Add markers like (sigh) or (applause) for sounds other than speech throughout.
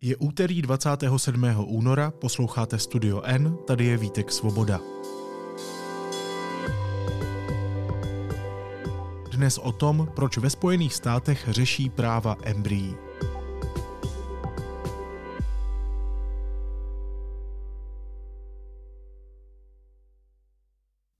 Je úterý 27. února, posloucháte Studio N, tady je Vítek Svoboda. Dnes o tom, proč ve Spojených státech řeší práva embryí.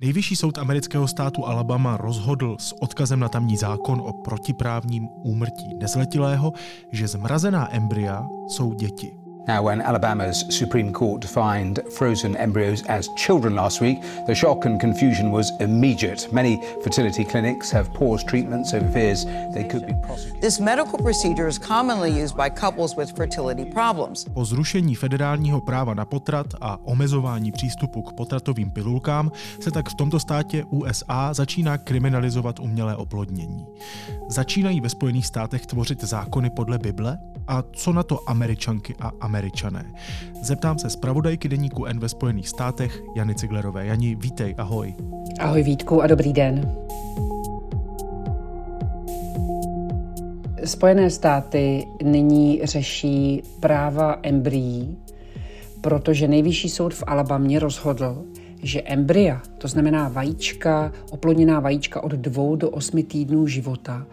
Nejvyšší soud amerického státu Alabama rozhodl s odkazem na tamní zákon o protiprávním úmrtí nezletilého, že zmrazená embrya jsou děti. Now, when Alabama's Supreme Court defined frozen embryos as children last week, the shock and confusion was immediate. Many fertility clinics have paused treatments over fears they could be prosecuted. This medical procedure is commonly used by couples with fertility problems. Po zrušení federálního práva na potrat a omezování přístupu k potratovým pilulkám se tak v tomto státě USA začíná kriminalizovat umělé oplodnění. Začínají ve Spojených státech tvořit zákony podle Bible? A co na to američanky a američané? Zeptám se zpravodajky deníku N ve Spojených státech Jany Ciglerové. Jani, vítej, ahoj. Ahoj Vítku a dobrý den. Spojené státy nyní řeší práva embryí, protože nejvyšší soud v Alabamě rozhodl, že embrya, to znamená vajíčka, oplodněná vajíčka od dvou do osmi týdnů života,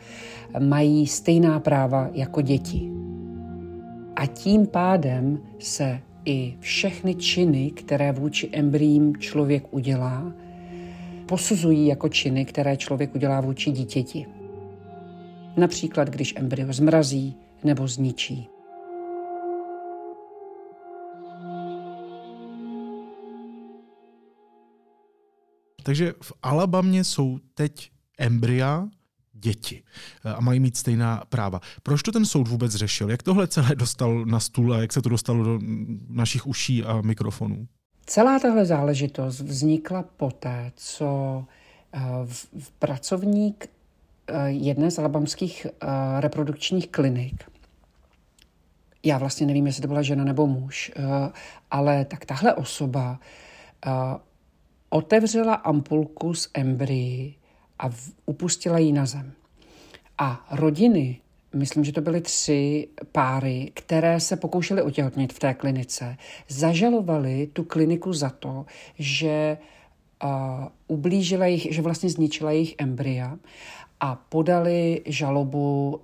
mají stejná práva jako děti. A tím pádem se i všechny činy, které vůči embryím člověk udělá, posuzují jako činy, které člověk udělá vůči dítěti. Například, když embryo zmrazí nebo zničí. Takže v Alabamě jsou teď embrya děti a mají mít stejná práva. Proč to ten soud vůbec řešil? Jak tohle celé dostal na stůl a jak se to dostalo do našich uší a mikrofonů? Celá tahle záležitost vznikla poté, co v pracovník jedné z alabamských reprodukčních klinik, já vlastně nevím, jestli to byla žena nebo muž, ale tak tahle osoba otevřela ampulku s embryí a upustila ji na zem. A rodiny, myslím, že to byly tři páry, které se pokoušely otěhotnit v té klinice, zažalovali tu kliniku za to, že uh, ublížila jich, že vlastně zničila jejich embrya a podali žalobu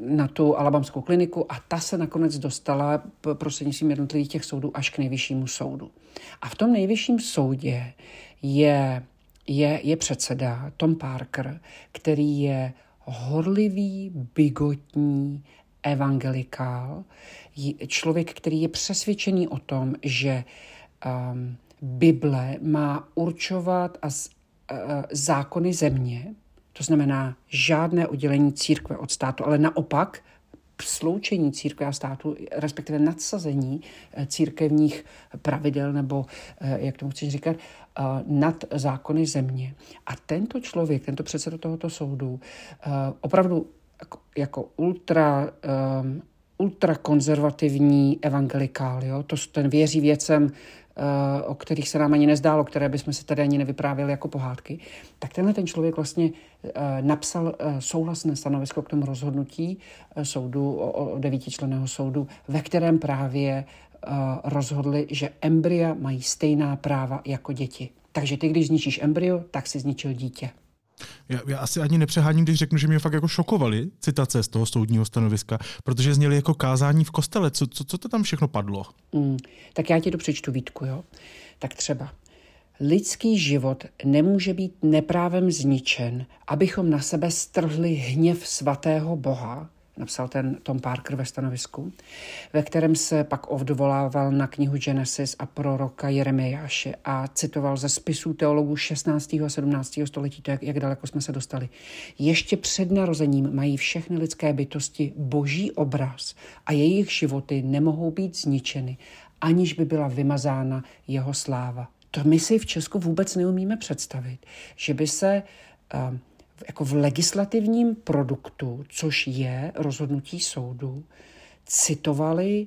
na tu alabamskou kliniku a ta se nakonec dostala prostřednictvím jednotlivých těch soudů až k nejvyššímu soudu. A v tom nejvyšším soudě je je, je předseda Tom Parker, který je horlivý, bigotní evangelikál, člověk, který je přesvědčený o tom, že um, Bible má určovat a z, uh, zákony země, to znamená žádné oddělení církve od státu, ale naopak sloučení církve a státu, respektive nadsazení eh, církevních pravidel, nebo eh, jak tomu chceš říkat, eh, nad zákony země. A tento člověk, tento předseda tohoto soudu, opravdu jako, ultra, ultrakonzervativní evangelikál, jo? To, ten věří věcem, o kterých se nám ani nezdálo, které bychom se tady ani nevyprávěli jako pohádky, tak tenhle ten člověk vlastně eh, napsal eh, souhlasné stanovisko k tomu rozhodnutí soudu, o devítičleného soudu, ve kterém právě rozhodli, že embrya mají stejná práva jako děti. Takže ty, když zničíš embryo, tak si zničil dítě. Já, já asi ani nepřeháním, když řeknu, že mě fakt jako šokovali citace z toho soudního stanoviska, protože zněly jako kázání v kostele. Co, co, co to tam všechno padlo? Mm, tak já ti to přečtu, Vítku, jo? Tak třeba. Lidský život nemůže být neprávem zničen, abychom na sebe strhli hněv svatého Boha, napsal ten Tom Parker ve stanovisku, ve kterém se pak odvolával na knihu Genesis a proroka Jeremiáše a citoval ze spisů teologů 16. a 17. století, to jak, jak daleko jsme se dostali. Ještě před narozením mají všechny lidské bytosti boží obraz a jejich životy nemohou být zničeny, aniž by byla vymazána jeho sláva. To my si v Česku vůbec neumíme představit, že by se uh, jako v legislativním produktu, což je rozhodnutí soudu, citovali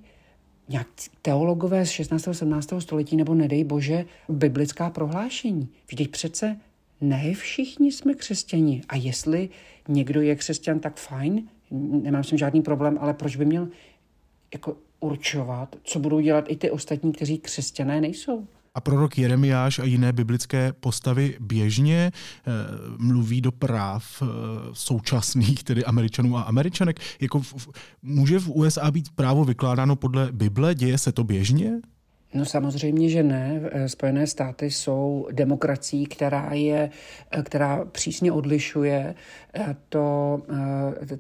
nějak teologové z 16. a 17. století nebo nedej bože biblická prohlášení. Vždyť přece ne všichni jsme křesťani. A jestli někdo je křesťan, tak fajn, nemám s tím žádný problém, ale proč by měl jako určovat, co budou dělat i ty ostatní, kteří křesťané nejsou. A prorok Jeremiáš a jiné biblické postavy běžně e, mluví do práv e, současných, tedy Američanů a Američanek. Jako v, může v USA být právo vykládáno podle Bible? Děje se to běžně? No samozřejmě, že ne. Eh, Spojené státy jsou demokracií, která, je, eh, která přísně odlišuje eh, to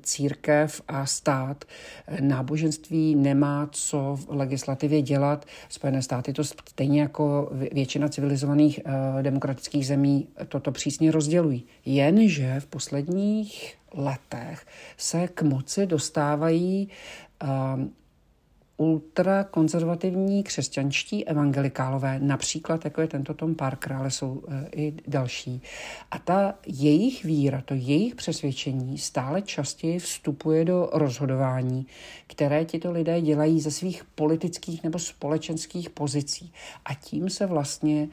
církev a stát. Náboženství nemá co v legislativě dělat. Spojené státy to stejně jako většina civilizovaných demokratických zemí toto přísně rozdělují. Jenže v posledních letech se k moci dostávají ultrakonzervativní křesťanští evangelikálové, například jako je tento Tom Parker, ale jsou e, i další. A ta jejich víra, to jejich přesvědčení stále častěji vstupuje do rozhodování, které tito lidé dělají ze svých politických nebo společenských pozicí. A tím se vlastně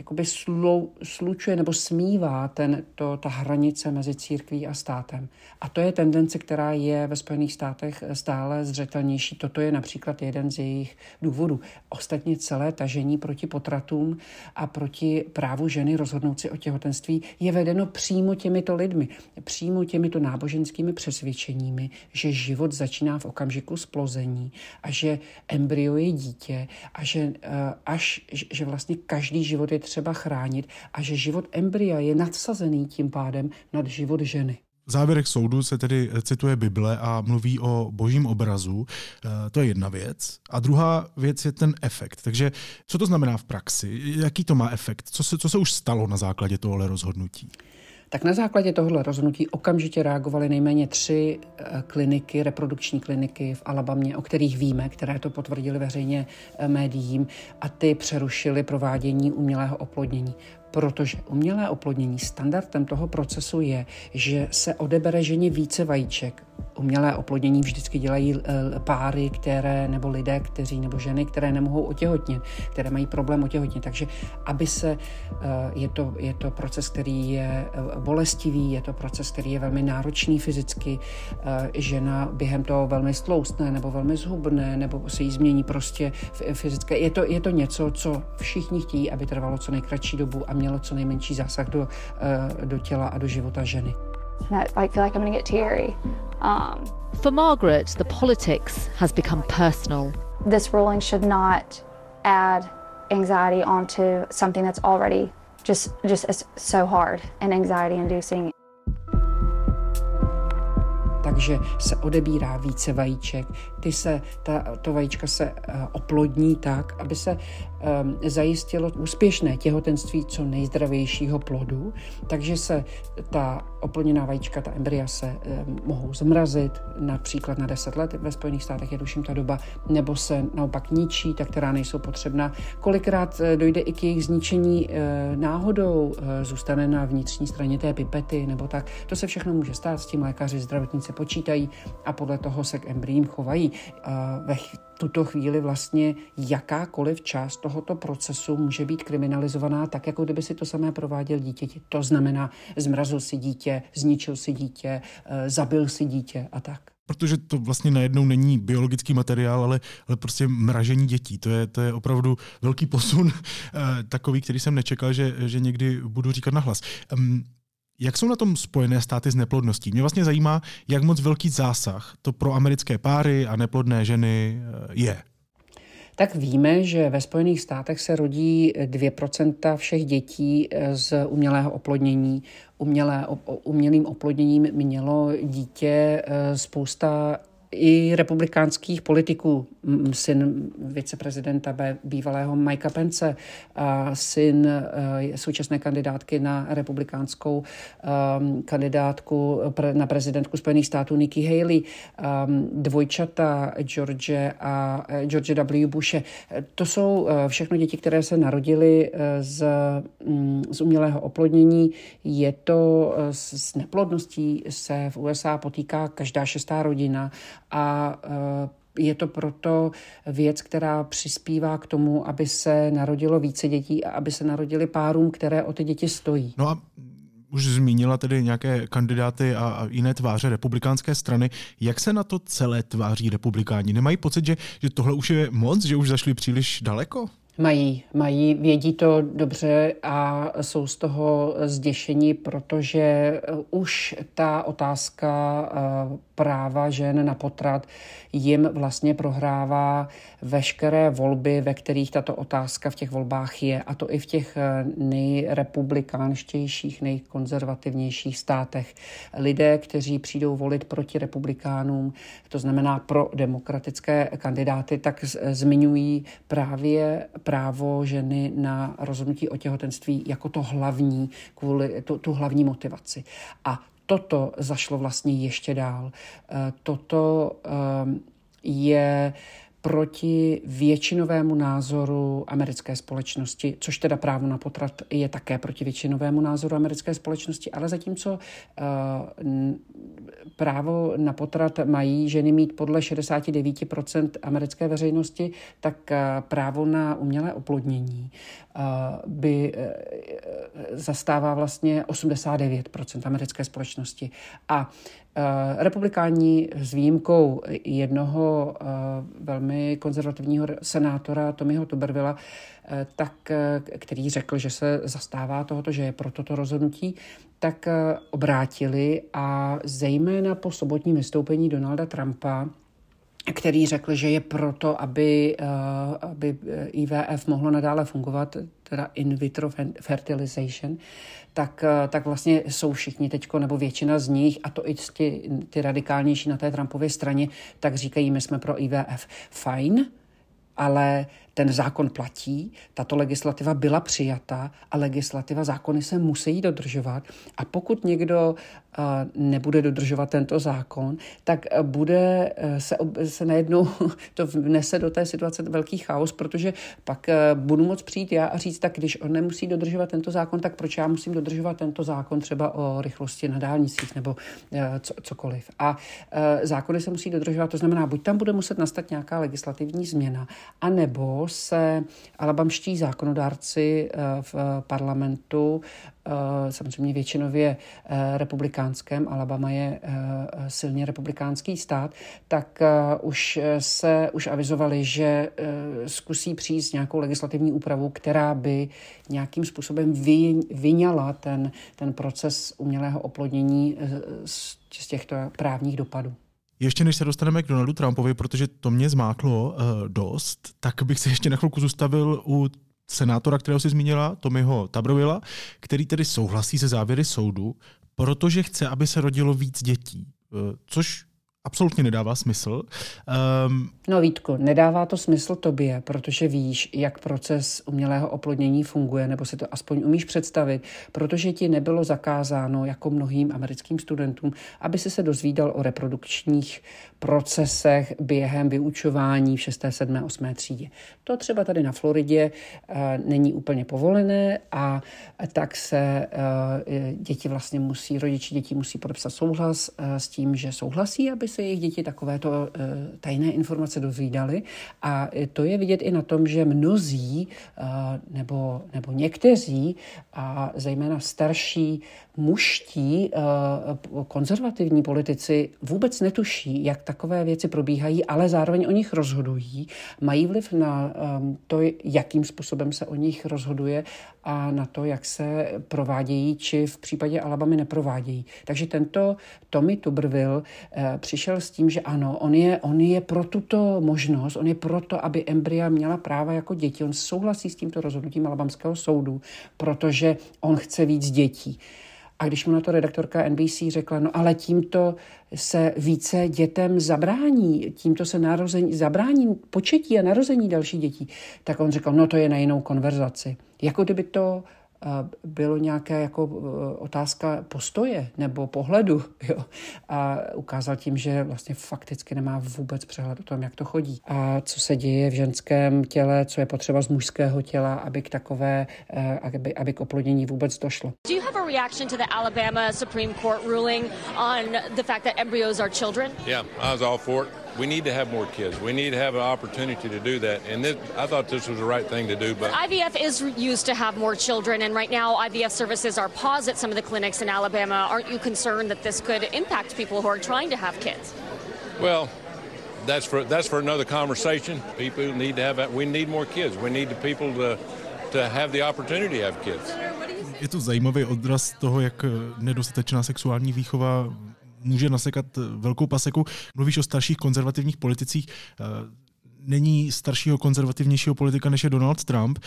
jakoby slou, slučuje nebo smívá ten, to, ta hranice mezi církví a státem. A to je tendence, která je ve Spojených státech stále zřetelnější. Toto je například jeden z jejich důvodů. Ostatně celé tažení proti potratům a proti právu ženy rozhodnout si o těhotenství je vedeno přímo těmito lidmi, přímo těmito náboženskými přesvědčeními, že život začíná v okamžiku splození a že embryo je dítě a že eh, až, že vlastně každý život je třeba chránit a že život embrya je nadsazený tím pádem nad život ženy. V závěrech soudu se tedy cituje Bible a mluví o božím obrazu. E, to je jedna věc. A druhá věc je ten efekt. Takže co to znamená v praxi? Jaký to má efekt? Co se, co se už stalo na základě tohohle rozhodnutí? Tak na základě tohohle rozhodnutí okamžitě reagovaly nejméně tři eh, kliniky, reprodukční kliniky v Alabamě, o kterých víme, které to potvrdili veřejně eh, médiím a ty přerušily provádění umělého oplodnění protože umělé oplodnění standardem toho procesu je, že se odebere ženě více vajíček. Umělé oplodnění vždycky dělají eh, páry, které, nebo lidé, kteří, nebo ženy, které nemohou otěhotnit, které mají problém otěhotnit. Takže aby se, eh, je to, je to proces, který je eh, bolestivý, je to proces, který je velmi náročný fyzicky. Žena během toho velmi stloustne, nebo velmi zhubne, nebo se jí změní prostě fyzické. Je to, je to něco, co všichni chtějí, aby trvalo co nejkratší dobu a mělo co nejmenší zásah do, uh, do těla a do života ženy. Um, For Margaret, the politics has become personal. This ruling should not add anxiety onto something that's already just just so hard and anxiety inducing. Takže se odebírá více vajíček. Ty se, ta, to vajíčka se uh, oplodní tak, aby se um, zajistilo úspěšné těhotenství co nejzdravějšího plodu, takže se ta oplodněná vajíčka, ta embrya se um, mohou zmrazit, například na 10 let ve Spojených státech je tuším ta doba, nebo se naopak ničí, ta, která nejsou potřebná. Kolikrát uh, dojde i k jejich zničení uh, náhodou, zůstane na vnitřní straně té pipety, nebo tak. To se všechno může stát, s tím lékaři, zdravotníci počítají a podle toho se k embryím chovají. Ve tuto chvíli vlastně jakákoliv část tohoto procesu může být kriminalizovaná tak, jako kdyby si to samé prováděl dítěti. To znamená, zmrazil si dítě, zničil si dítě, e, zabil si dítě a tak protože to vlastně najednou není biologický materiál, ale, ale prostě mražení dětí. To je, to je opravdu velký posun, (laughs) eh, takový, který jsem nečekal, že, že někdy budu říkat nahlas. Um, jak jsou na tom Spojené státy s neplodností? Mě vlastně zajímá, jak moc velký zásah to pro americké páry a neplodné ženy eh, je. Tak víme, že ve Spojených státech se rodí 2% všech dětí eh, z umělého oplodnění. Umělé, umělým oplodněním mělo dítě eh, spousta i republikánských politiků, syn viceprezidenta bývalého Mikea Pence, a syn e, současné kandidátky na republikánskou um, kandidátku na prezidentku Spojených států Nikki Haley, um, dvojčata George a e, George W. Bushe. To jsou e, všechno děti, které se narodily z, mm, z umělého oplodnění. Je to s neplodností se v USA potýká každá šestá rodina a eh, je to proto věc, která přispívá k tomu, aby se narodilo více dětí a aby se narodili párům, které o ty děti stojí. No a už zmínila tedy nějaké kandidáty a jiné tváře republikánské strany. Jak se na to celé tváří republikáni? Nemají pocit, že, že tohle už je moc, že už zašli příliš daleko? Mají, mají, vědí to dobře a jsou z toho zděšení, protože už ta otázka eh, práva žen na potrat jim vlastně prohrává veškeré volby, ve kterých tato otázka v těch volbách je. A to i v těch eh, nejrepublikánštějších, nejkonzervativnějších státech. Lidé, kteří přijdou volit proti republikánům, to znamená pro demokratické kandidáty, tak zmiňují právě právo ženy na rozhodnutí o těhotenství jako to hlavní, kvůli tu, tu hlavní motivaci. A toto zašlo vlastně ještě dál. Eh, toto ehm, je proti většinovému názoru americké společnosti, což teda právo na potrat je také proti většinovému názoru americké společnosti, ale zatímco uh, právo na potrat mají ženy mít podle 69% americké veřejnosti, tak uh, právo na umělé oplodnění uh, by zastává vlastně 89% americké společnosti. A republikáni s výjimkou jednoho eh, velmi konzervativního senátora Tommyho Tubervilla, eh, tak, který řekl, že se zastává tohoto, že je pro toto rozhodnutí, tak obrátili a zejména po sobotním vystoupení Donalda Trumpa který řekl, že je proto, aby, aby IVF mohlo nadále fungovat, teda in vitro fertilization, tak, eh, tak vlastně jsou všichni teďko, nebo většina z nich, a to i ty, ty radikálnější na té Trumpově straně, tak říkají, my jsme pro IVF. Fajn, ale ten zákon platí, tato legislativa byla přijata a legislativa, zákony se musí dodržovat. A pokud někdo eh, nebude dodržovat tento zákon, tak eh, bude eh, se, se najednou (laughs) to vnese do té situace velký chaos, protože pak budu moct přijít já a říct, tak když on nemusí dodržovat tento zákon, tak proč já musím dodržovat tento zákon třeba o rychlosti na dálnicích nebo co, cokoliv. A zákony se musí dodržovat, to znamená, buď tam bude muset nastat nějaká legislativní změna, anebo se alabamští zákonodárci eh, v parlamentu, eh, samozřejmě většinově eh, republikánském, Alabama je silně republikánský stát, tak už se už avizovali, že zkusí přijít s nějakou legislativní úpravou, která by nějakým způsobem vyňala ten, ten proces umělého oplodnění z těchto právních dopadů. Ještě než se dostaneme k Donaldu Trumpovi, protože to mě zmátlo uh, dost, tak bych se ještě na chvilku zustavil u senátora, kterého si zmínila, Tomiho Tabrovila, který tedy souhlasí se závěry soudu, protože chce, aby se rodilo víc dětí. Uh, což absolutně nedává smysl. Um, no Vítku, nedává to smysl tobě, protože víš, jak proces umělého oplodnění funguje, nebo si to aspoň umíš představit, protože ti nebylo zakázáno, jako mnohým americkým studentům, aby si se dozvídal o reprodukčních procesech během vyučování v 6., 7., 8. třídě. To třeba tady na Floridě uh, není úplně povolené a tak se uh, děti vlastně musí, rodiči dětí musí podepsat souhlas uh, s tím, že souhlasí, aby se jejich děti takovéto eh, tajné informace dozvídali. A to je vidět i na tom, že mnozí eh, nebo, nebo někteří, a zejména starší muští eh, konzervativní politici vůbec netuší, jak takové věci probíhají, ale zároveň o nich rozhodují, mají vliv na to, jakým způsobem se o nich rozhoduje a na to, jak se provádějí, či v případě Alabamy neprovádějí. Takže tento Tommy Tuberville přišel přišel s tím, že ano, on je, on je pro tuto možnost, on je pro to, aby embrya měla práva jako děti. On souhlasí s tímto rozhodnutím Alabamského soudu, protože on chce víc dětí. A když mu na to redaktorka NBC řekla, no ale tímto se více dětem zabrání, tímto se narození, zabrání početí a narození dalších dětí, tak on řekl, no to je na jinou konverzaci. Jako kdyby to bylo nějaké jako e, otázka postoje nebo pohledu (laughs) jo? a ukázal tím, že vlastně fakticky nemá vůbec přehled o tom, jak to chodí a co se děje v ženském těle, co je potřeba z mužského těla, aby k takové, e, aby, aby k oplodnění vůbec došlo. Do you have a reaction to the Alabama Supreme Court ruling on the fact that embryos are children? Yeah, I was all for it. We need to have more kids. We need to have an opportunity to do that. And this, I thought this was the right thing to do. But IVF is used to have more children, and right now IVF services are paused at some of the clinics in Alabama. Aren't you concerned that this could impact people who are trying to have kids? Well, that's for that's for another conversation. People need to have. We need more kids. We need the people to to have the opportunity to have kids. Je to zajímavý odraz toho, jak nedostatečná sexuální výchova může nasekat velkou paseku. Mluvíš o starších konzervativních politicích. Není staršího konzervativnějšího politika, než je Donald Trump.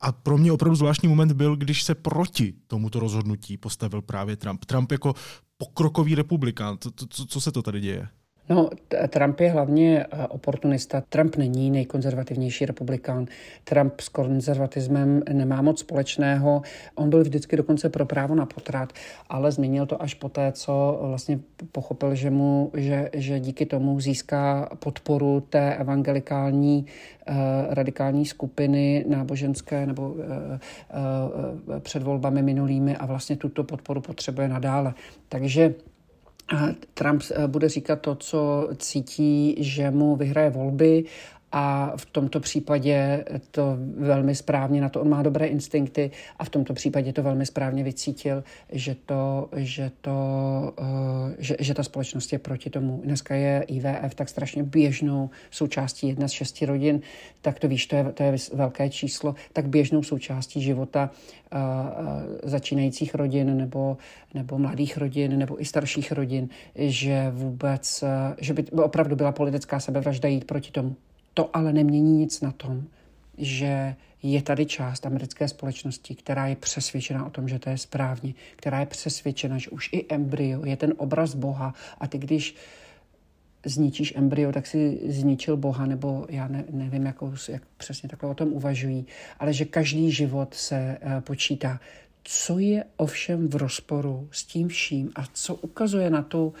A pro mě opravdu zvláštní moment byl, když se proti tomuto rozhodnutí postavil právě Trump. Trump jako pokrokový republikán. Co, co, co se to tady děje? No, Trump je hlavně eh, oportunista. Trump není nejkonzervativnější republikán. Trump s konzervatismem nemá moc společného. On byl vždycky dokonce pro právo na potrat, ale změnil to až poté, co vlastně pochopil, že, mu, že, že díky tomu získá podporu té evangelikální uh, radikální skupiny náboženské nebo uh, uh, před volbami minulými a vlastně tuto podporu potřebuje nadále. Takže Trump eh, bude říkat to, co cítí, že mu vyhraje volby a v tomto případě to velmi správně, na to on má dobré instinkty a v tomto případě to velmi správně vycítil, že, to, že, to, uh, že, že ta společnost je proti tomu. Dneska je IVF tak strašně běžnou součástí jedna z šesti rodin, tak to víš, to je, to je velké číslo, tak běžnou součástí života uh, uh, začínajících rodin nebo, nebo mladých rodin nebo i starších rodin, že vůbec, že by opravdu byla politická sebevražda jít proti tomu. To ale nemění nic na tom, že je tady část americké společnosti, která je přesvědčena o tom, že to je správně, která je přesvědčena, že už i embryo je ten obraz Boha a ty, když zničíš embryo, tak si zničil Boha, nebo já ne, nevím, jak, jak přesně takhle o tom uvažují, ale že každý život se uh, počítá. Co je ovšem v rozporu s tím vším a co ukazuje na tu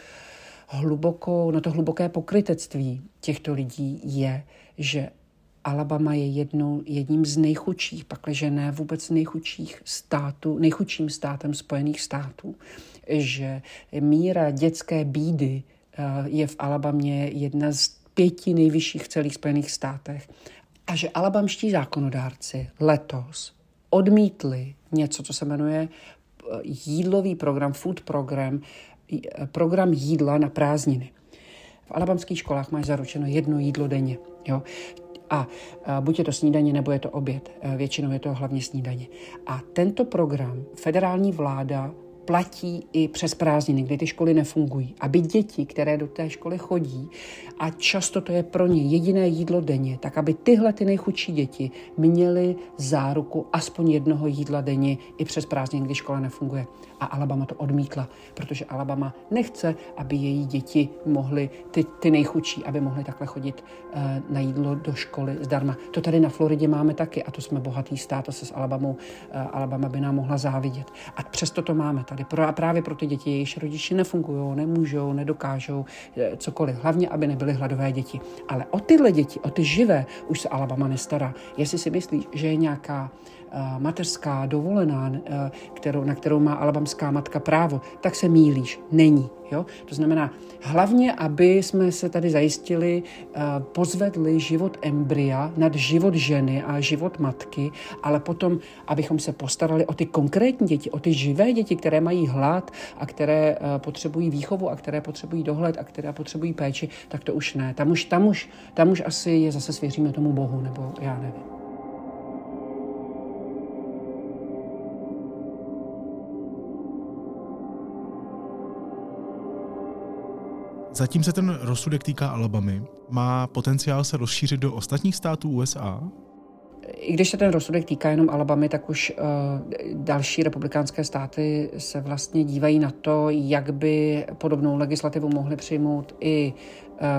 hlubokou, na to hluboké pokrytectví těchto lidí je, že Alabama je jednou, jedním z nejchudších, pakliže ne vůbec nejchudších států, nejchudším státem Spojených států, že míra dětské bídy eh, je v Alabamě jedna z pěti nejvyšších v celých Spojených státech a že alabamští zákonodárci letos odmítli něco, co se jmenuje eh, jídlový program, food program, eh, program jídla na prázdniny. V alabamských školách máš zaručeno jedno jídlo denně. Jo? A, buď je to snídaně, nebo je to oběd. E, většinou je to hlavně snídaně. A tento program federální vláda platí i přes prázdniny, kdy ty školy nefungují, aby děti, které do té školy chodí a často to je pro ně jediné jídlo denně, tak aby tyhle ty nejchudší děti měly záruku aspoň jednoho jídla denně i přes prázdniny, kdy škola nefunguje. A Alabama to odmítla, protože Alabama nechce, aby její děti mohly, ty, ty nejchudší, aby mohly takhle chodit uh, na jídlo do školy zdarma. To tady na Floridě máme taky a to jsme bohatý stát a se s Alabamou, uh, Alabama by nám mohla závidět. A přesto to máme tady pro, právě pro ty děti, jejichž rodiče nefungují, nemůžou, nedokážou, eh, cokoliv. Hlavně, aby nebyly hladové děti. Ale o tyhle děti, o ty živé, už se Alabama nestará. Jestli si myslíš, že je nějaká mateřská dovolená, uh, kterou, na kterou má alabamská matka právo, tak se mílíš. Není. Jo? To znamená, hlavně, aby jsme se tady zajistili, uh, pozvedli život embrya nad život ženy a život matky, ale potom, abychom se postarali o ty konkrétní děti, o ty živé děti, které mají hlad a které potřebují výchovu a které potřebují dohled a které potřebují péči, tak to už ne. Tam už, tam už, tam už asi je zase svěříme tomu Bohu, nebo já nevím. Zatím se ten rozsudek týká Alabamy. Má potenciál se rozšířit do ostatních států USA? I když se ten rozsudek týká jenom Alabamy, tak už uh, další republikánské státy se vlastně dívají na to, jak by podobnou legislativu mohly přijmout i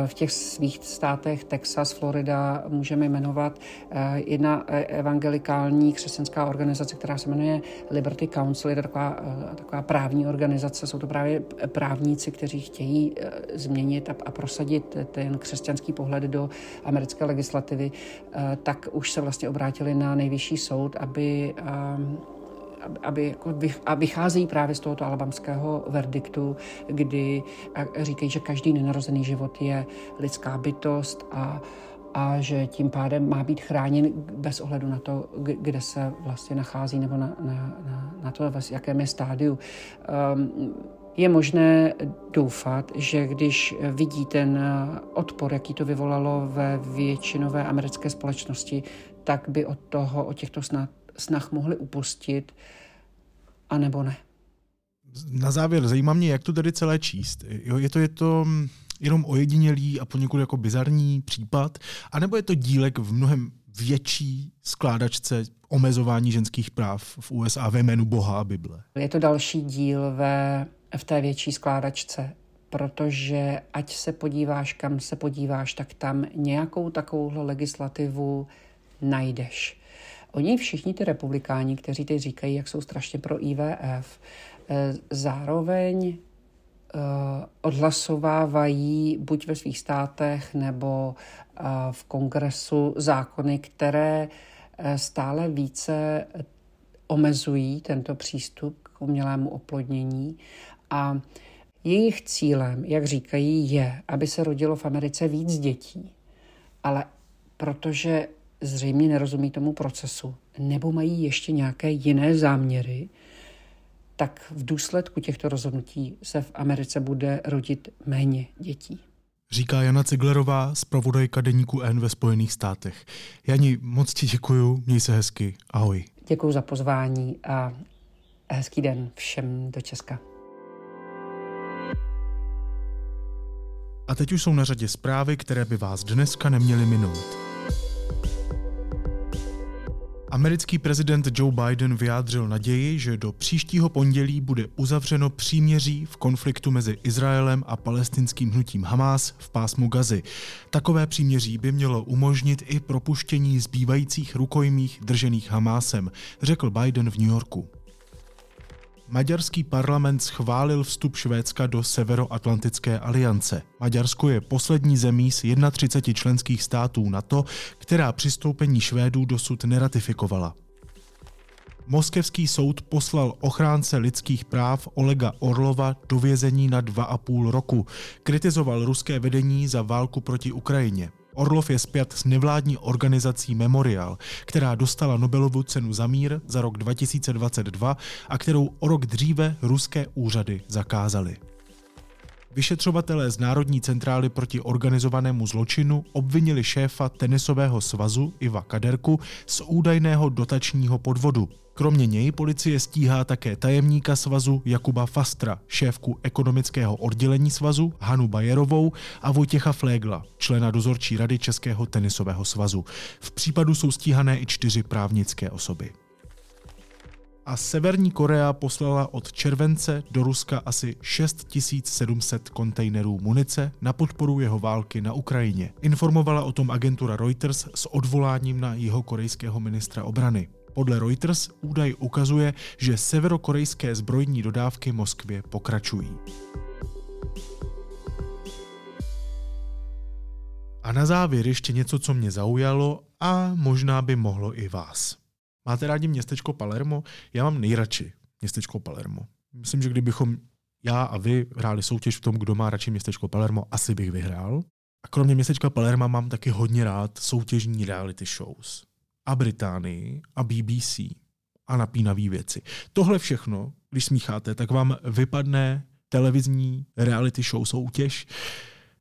v těch svých státech Texas, Florida můžeme jmenovat eh, jedna eh, evangelikální křesťanská organizace, která se jmenuje Liberty Council, je to taková, eh, taková právní organizace, jsou to právě právníci, kteří chtějí změnit a, a prosadit ten křesťanský pohled do americké legislativy, tak už se vlastně obrátili na nejvyšší soud, aby aby jako a vycházejí právě z tohoto alabamského verdiktu, kdy říkají, že každý nenarozený život je lidská bytost a a že tím pádem má být chráněn bez ohledu na to, kde se vlastně nachází nebo na, na, na, na to, v jakém je stádiu. Um, je možné doufat, že když vidí ten odpor, jaký to vyvolalo ve většinové americké společnosti, tak by od toho, od těchto snah, snah mohli upustit, anebo ne. Na závěr zajímá mě, jak to tady celé číst. Jo, je to, je to jenom ojedinělý a poněkud jako bizarní případ, anebo je to dílek v mnohem větší skládačce omezování ženských práv v USA ve jménu Boha a Bible? Je to další díl ve, v té větší skládačce, protože ať se podíváš, kam se podíváš, tak tam nějakou takovouhle legislativu najdeš. Oni všichni ty republikáni, kteří teď říkají, jak jsou strašně pro IVF, eh, zároveň Eh, odhlasovávají buď ve svých státech nebo eh, v kongresu zákony, které stále více omezují tento přístup k umělému oplodnění a jejich cílem, jak říkají, je, aby se rodilo v Americe víc dětí. Ale protože zřejmě nerozumí tomu procesu, nebo mají ještě nějaké jiné záměry, tak v důsledku těchto rozhodnutí se v Americe bude rodit méně dětí. Říká Jana Ciglerová, zpravodajka deníku N ve Spojených státech. Jani, moc ti děkuju, měj se hezky, ahoj. Děkuji za pozvání a hezký den všem do Česka. A teď už jsou na řadě zprávy, které by vás dneska neměly minout. Americký prezident Joe Biden vyjádřil naději, že do příštího pondělí bude uzavřeno příměří v konfliktu mezi Izraelem a palestinským hnutím Hamas v pásmu Gazy. Takové příměří by mělo umožnit i propuštění zbývajících rukojmích držených Hamásem, řekl Biden v New Yorku. Maďarský parlament schválil vstup Švédska do Severoatlantické aliance. Maďarsko je poslední zemí z 31 členských států NATO, která přistoupení Švédů dosud neratifikovala. Moskevský soud poslal ochránce lidských práv Olega Orlova do vězení na dva a půl roku. Kritizoval ruské vedení za válku proti Ukrajině. Orlov je zpět s nevládní organizací Memorial, která dostala Nobelovu cenu za mír za rok 2022 a kterou o rok dříve ruské úřady zakázaly. Vyšetřovatelé z Národní centrály proti organizovanému zločinu obvinili šéfa tenisového svazu Iva Kaderku z údajného dotačního podvodu. Kromě něj policie stíhá také tajemníka svazu Jakuba Fastra, šéfku ekonomického oddělení svazu Hanu Bajerovou a Vojtěcha Flégla, člena dozorčí rady Českého tenisového svazu. V případu jsou stíhané i čtyři právnické osoby a Severní Korea poslala od července do Ruska asi 6700 kontejnerů munice na podporu jeho války na Ukrajině. Informovala o tom agentura Reuters s odvoláním na jeho korejského ministra obrany. Podle Reuters údaj ukazuje, že severokorejské zbrojní dodávky Moskvě pokračují. A na závěr ještě něco, co mě zaujalo a možná by mohlo i vás. Máte rádi městečko Palermo? Já mám nejradši městečko Palermo. Myslím, že kdybychom já a vy hráli soutěž v tom, kdo má radši městečko Palermo, asi bych vyhrál. A kromě městečka Palerma mám taky hodně rád soutěžní reality shows. A Británii, a BBC, a napínavý věci. Tohle všechno, když smícháte, tak vám vypadne televizní reality show soutěž,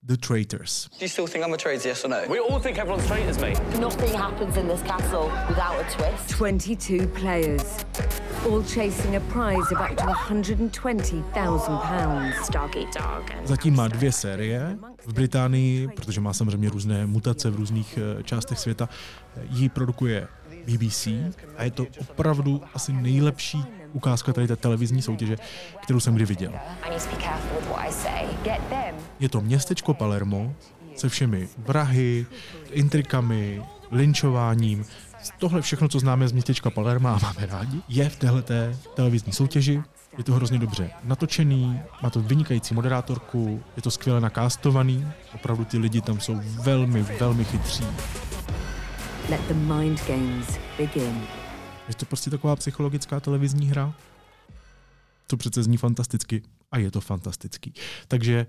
the traitors. Do you still think I'm a traitor, yes or no? We all think everyone's traitors, mate. Nothing happens in this castle without a twist. 22 players, all chasing a prize of up to £120,000. Dog eat dog. Zatím má dvě série. V Británii, protože má samozřejmě různé mutace v různých eh, částech světa, ji produkuje BBC a je to opravdu asi nejlepší ukázka tady té televizní soutěže, kterou jsem kdy viděl. Je to městečko Palermo se všemi vrahy, intrikami, linčováním, tohle všechno, co známe z městečka Palerma a máme rádi, je v téhleté televizní soutěži. Je to hrozně dobře natočený, má to vynikající moderátorku, je to skvěle nakástovaný, opravdu ty lidi tam jsou velmi, velmi chytří. Let the mind games begin. Je to prostě taková psychologická televizní hra. To přece zní fantasticky a je to fantastický. Takže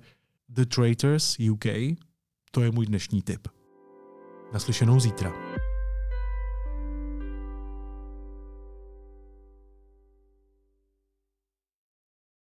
The Traitors UK, to je můj dnešní tip. Naslyšenou zítra.